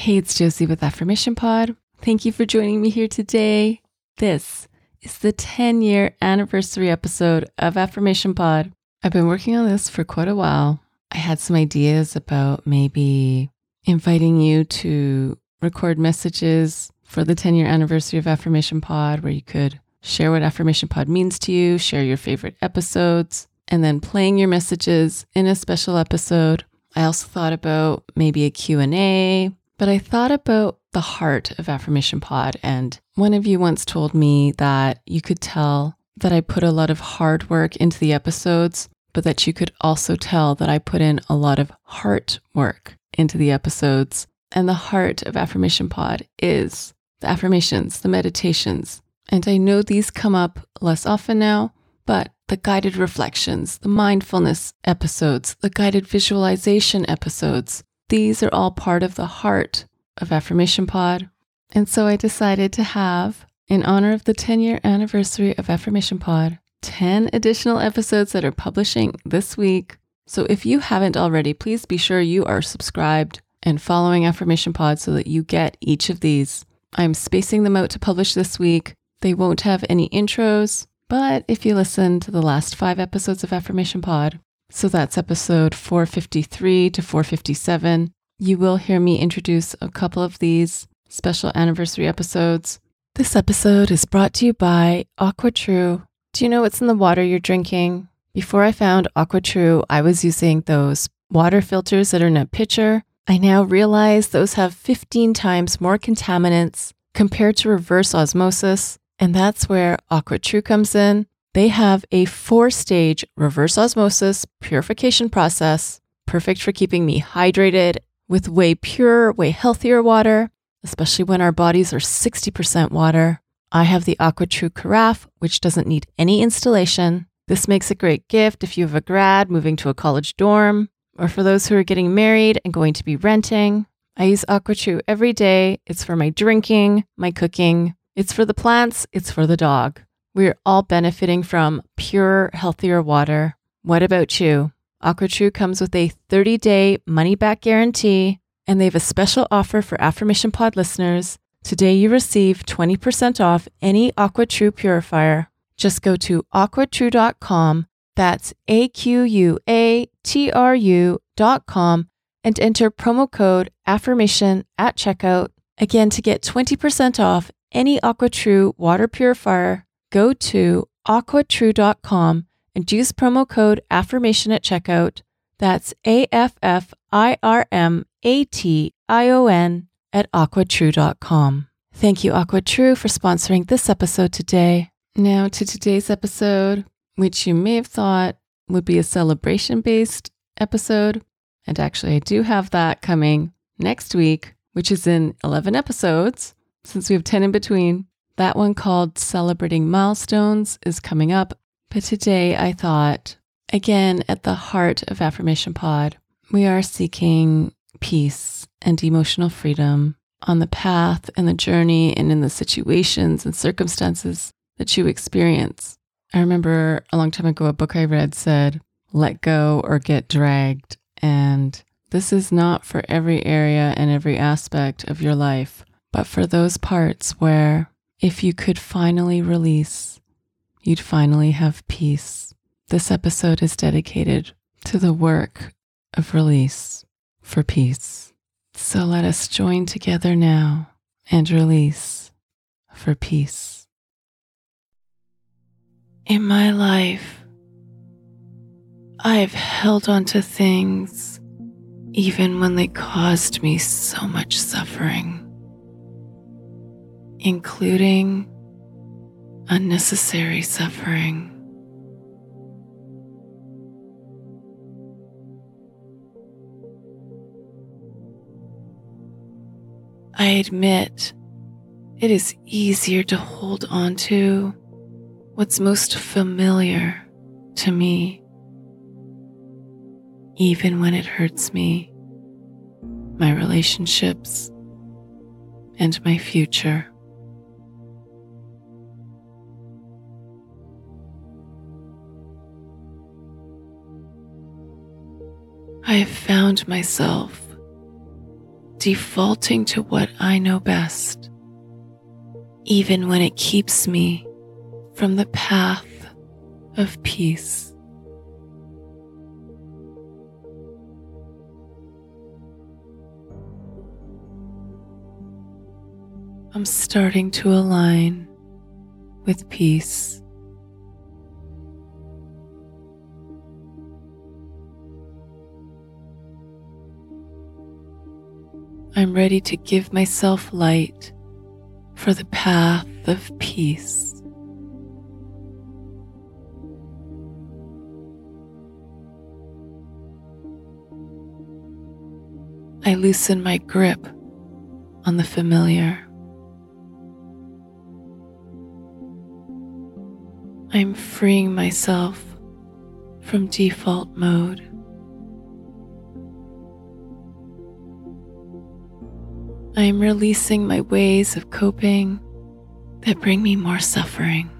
Hey, it's Josie with Affirmation Pod. Thank you for joining me here today. This is the 10 year anniversary episode of Affirmation Pod. I've been working on this for quite a while. I had some ideas about maybe inviting you to record messages for the 10 year anniversary of Affirmation Pod, where you could share what Affirmation Pod means to you, share your favorite episodes, and then playing your messages in a special episode. I also thought about maybe a Q&A, but I thought about the heart of Affirmation Pod and one of you once told me that you could tell that I put a lot of hard work into the episodes, but that you could also tell that I put in a lot of heart work into the episodes. And the heart of Affirmation Pod is the affirmations, the meditations. And I know these come up less often now, but the guided reflections, the mindfulness episodes, the guided visualization episodes, these are all part of the heart of Affirmation Pod. And so I decided to have, in honor of the 10 year anniversary of Affirmation Pod, 10 additional episodes that are publishing this week. So if you haven't already, please be sure you are subscribed and following Affirmation Pod so that you get each of these. I'm spacing them out to publish this week. They won't have any intros, but if you listen to the last five episodes of Affirmation Pod, so that's episode 453 to 457, you will hear me introduce a couple of these special anniversary episodes. This episode is brought to you by AquaTrue. Do you know what's in the water you're drinking? Before I found AquaTrue, I was using those water filters that are in a pitcher. I now realize those have 15 times more contaminants compared to reverse osmosis. And that's where AquaTrue comes in. They have a four stage reverse osmosis purification process, perfect for keeping me hydrated with way purer, way healthier water, especially when our bodies are 60% water. I have the AquaTrue Carafe, which doesn't need any installation. This makes a great gift if you have a grad moving to a college dorm, or for those who are getting married and going to be renting. I use AquaTrue every day. It's for my drinking, my cooking, it's for the plants, it's for the dog. We're all benefiting from pure, healthier water. What about you? AquaTrue comes with a 30 day money back guarantee, and they have a special offer for Affirmation Pod listeners. Today, you receive 20% off any AquaTrue purifier. Just go to aquatrue.com, that's A Q U A T R U.com, and enter promo code AFFIRMATION at checkout. Again, to get 20% off any AquaTrue water purifier, go to aquatrue.com and use promo code AFFIRMATION at checkout. That's A F F I R M A T I O N at aquatrue.com. Thank you, AquaTrue, for sponsoring this episode today. Now to today's episode, which you may have thought would be a celebration based episode. And actually, I do have that coming next week, which is in 11 episodes, since we have 10 in between. That one called Celebrating Milestones is coming up but today I thought, again, at the heart of Affirmation Pod, we are seeking peace and emotional freedom on the path and the journey and in the situations and circumstances that you experience. I remember a long time ago, a book I read said, let go or get dragged. And this is not for every area and every aspect of your life, but for those parts where if you could finally release you'd finally have peace. This episode is dedicated to the work of release for peace. So let us join together now and release for peace. In my life, I've held on to things even when they caused me so much suffering, including unnecessary suffering. I admit it is easier to hold on to what's most familiar to me, even when it hurts me, my relationships, and my future. I have found myself defaulting to what I know best, even when it keeps me from the path of peace. I'm starting to align with peace. I'm ready to give myself light for the path of peace. I loosen my grip on the familiar. I'm freeing myself from default mode. I am releasing my ways of coping that bring me more suffering.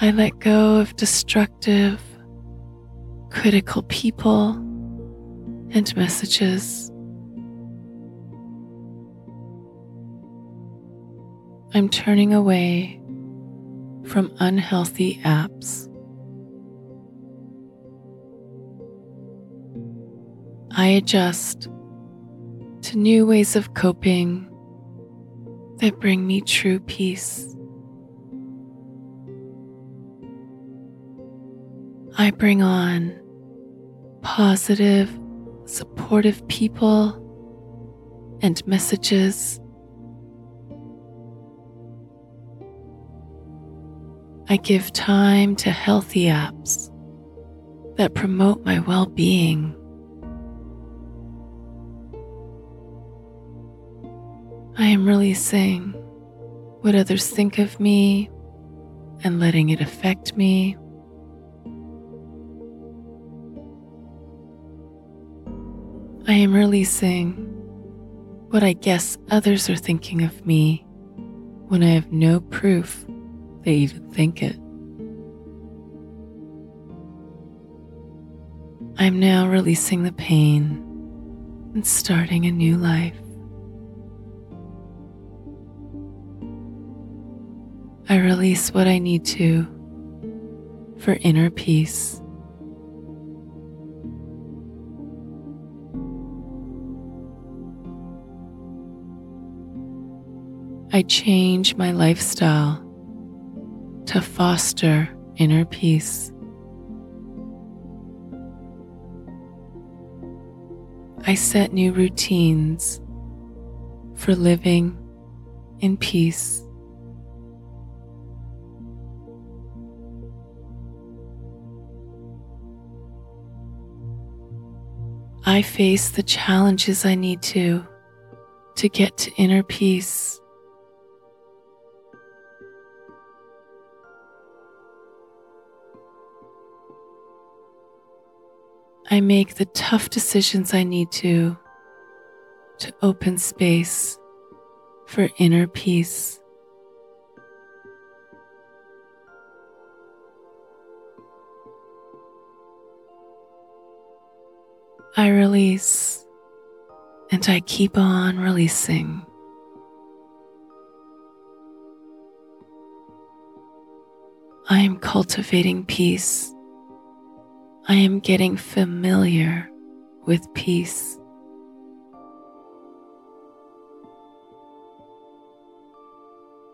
I let go of destructive, critical people and messages. I'm turning away from unhealthy apps. I adjust to new ways of coping that bring me true peace. I bring on positive, supportive people and messages I give time to healthy apps that promote my well being. I am releasing what others think of me and letting it affect me. I am releasing what I guess others are thinking of me when I have no proof they even think it. I'm now releasing the pain and starting a new life. I release what I need to for inner peace. I change my lifestyle to foster inner peace. I set new routines for living in peace. I face the challenges I need to to get to inner peace. I make the tough decisions I need to to open space for inner peace. I release and I keep on releasing. I am cultivating peace I am getting familiar with peace.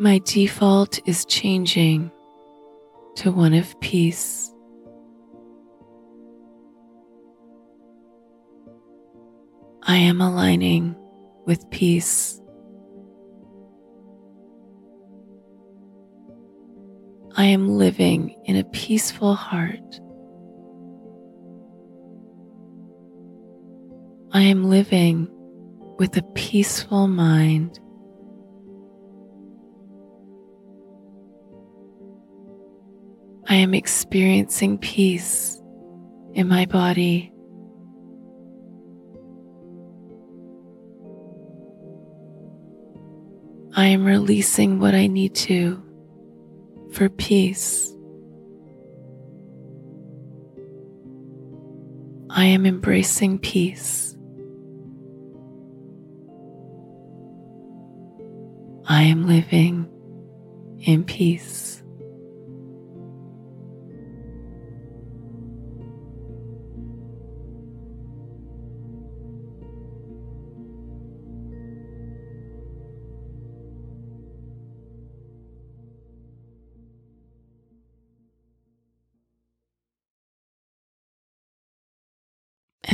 My default is changing to one of peace. I am aligning with peace. I am living in a peaceful heart. I am living with a peaceful mind. I am experiencing peace in my body. I am releasing what I need to for peace. I am embracing peace. I am living in peace.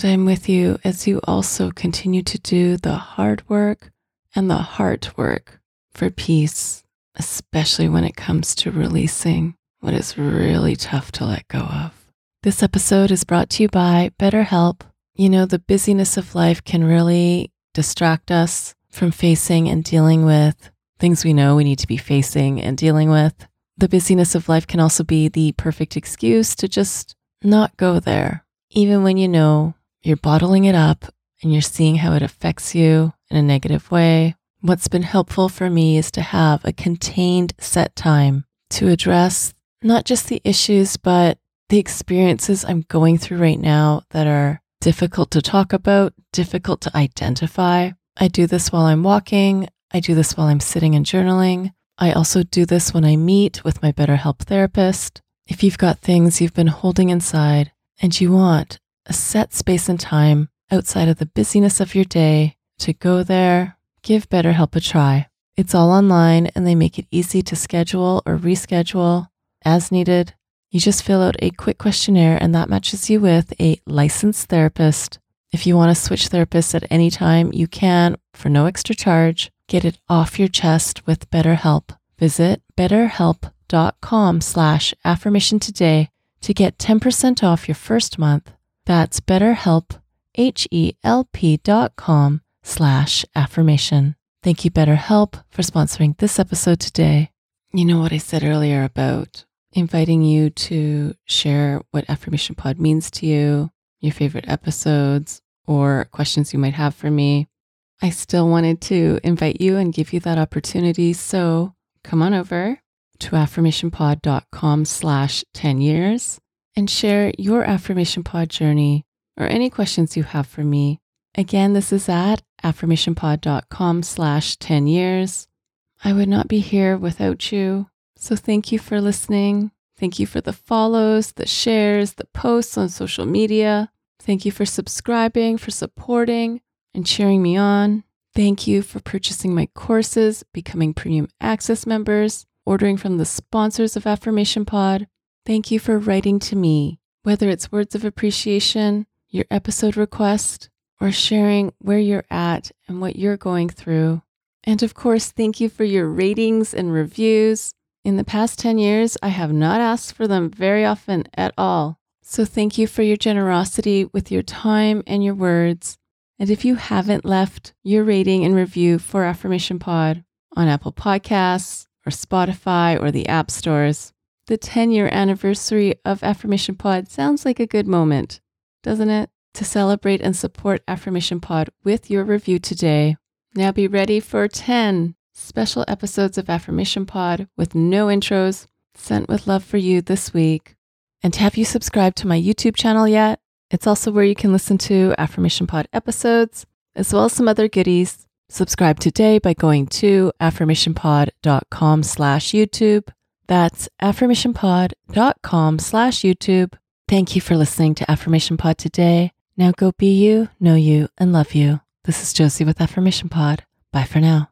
And I'm with you as you also continue to do the hard work and the heart work for peace, especially when it comes to releasing what is really tough to let go of. This episode is brought to you by BetterHelp. You know, the busyness of life can really distract us from facing and dealing with things we know we need to be facing and dealing with. The busyness of life can also be the perfect excuse to just not go there, even when you know you're bottling it up and you're seeing how it affects you in a negative way. What's been helpful for me is to have a contained set time to address not just the issues, but the experiences I'm going through right now that are difficult to talk about, difficult to identify. I do this while I'm walking. I do this while I'm sitting and journaling. I also do this when I meet with my BetterHelp therapist. If you've got things you've been holding inside and you want a set space and time outside of the busyness of your day to go there, give BetterHelp a try. It's all online and they make it easy to schedule or reschedule as needed. You just fill out a quick questionnaire and that matches you with a licensed therapist. If you want to switch therapists at any time, you can for no extra charge. Get it off your chest with BetterHelp. Visit betterhelp.com slash affirmation today to get 10% off your first month. That's betterhelp, H-E-L-P dot com slash affirmation. Thank you, BetterHelp, for sponsoring this episode today. You know what I said earlier about inviting you to share what Affirmation Pod means to you, your favorite episodes, or questions you might have for me. I still wanted to invite you and give you that opportunity. So come on over to affirmationpod.com slash 10 years and share your affirmation pod journey or any questions you have for me. Again, this is at affirmationpod.com slash 10 years. I would not be here without you. So thank you for listening. Thank you for the follows, the shares, the posts on social media. Thank you for subscribing, for supporting and cheering me on. Thank you for purchasing my courses, becoming premium access members, ordering from the sponsors of Affirmation Pod, Thank you for writing to me, whether it's words of appreciation, your episode request, or sharing where you're at and what you're going through. And of course, thank you for your ratings and reviews. In the past 10 years, I have not asked for them very often at all. So thank you for your generosity with your time and your words. And if you haven't left your rating and review for Affirmation Pod on Apple Podcasts or Spotify or the app stores, the 10 year anniversary of Affirmation Pod sounds like a good moment, doesn't it? To celebrate and support Affirmation Pod with your review today. Now be ready for 10 special episodes of Affirmation Pod with no intros sent with love for you this week. And have you subscribed to my YouTube channel yet? It's also where you can listen to Affirmation Pod episodes, as well as some other goodies. Subscribe today by going to affirmationpod.com slash YouTube that's affirmationpod.com slash YouTube. Thank you for listening to Affirmation Pod today. Now go be you, know you, and love you. This is Josie with Affirmation Pod. Bye for now.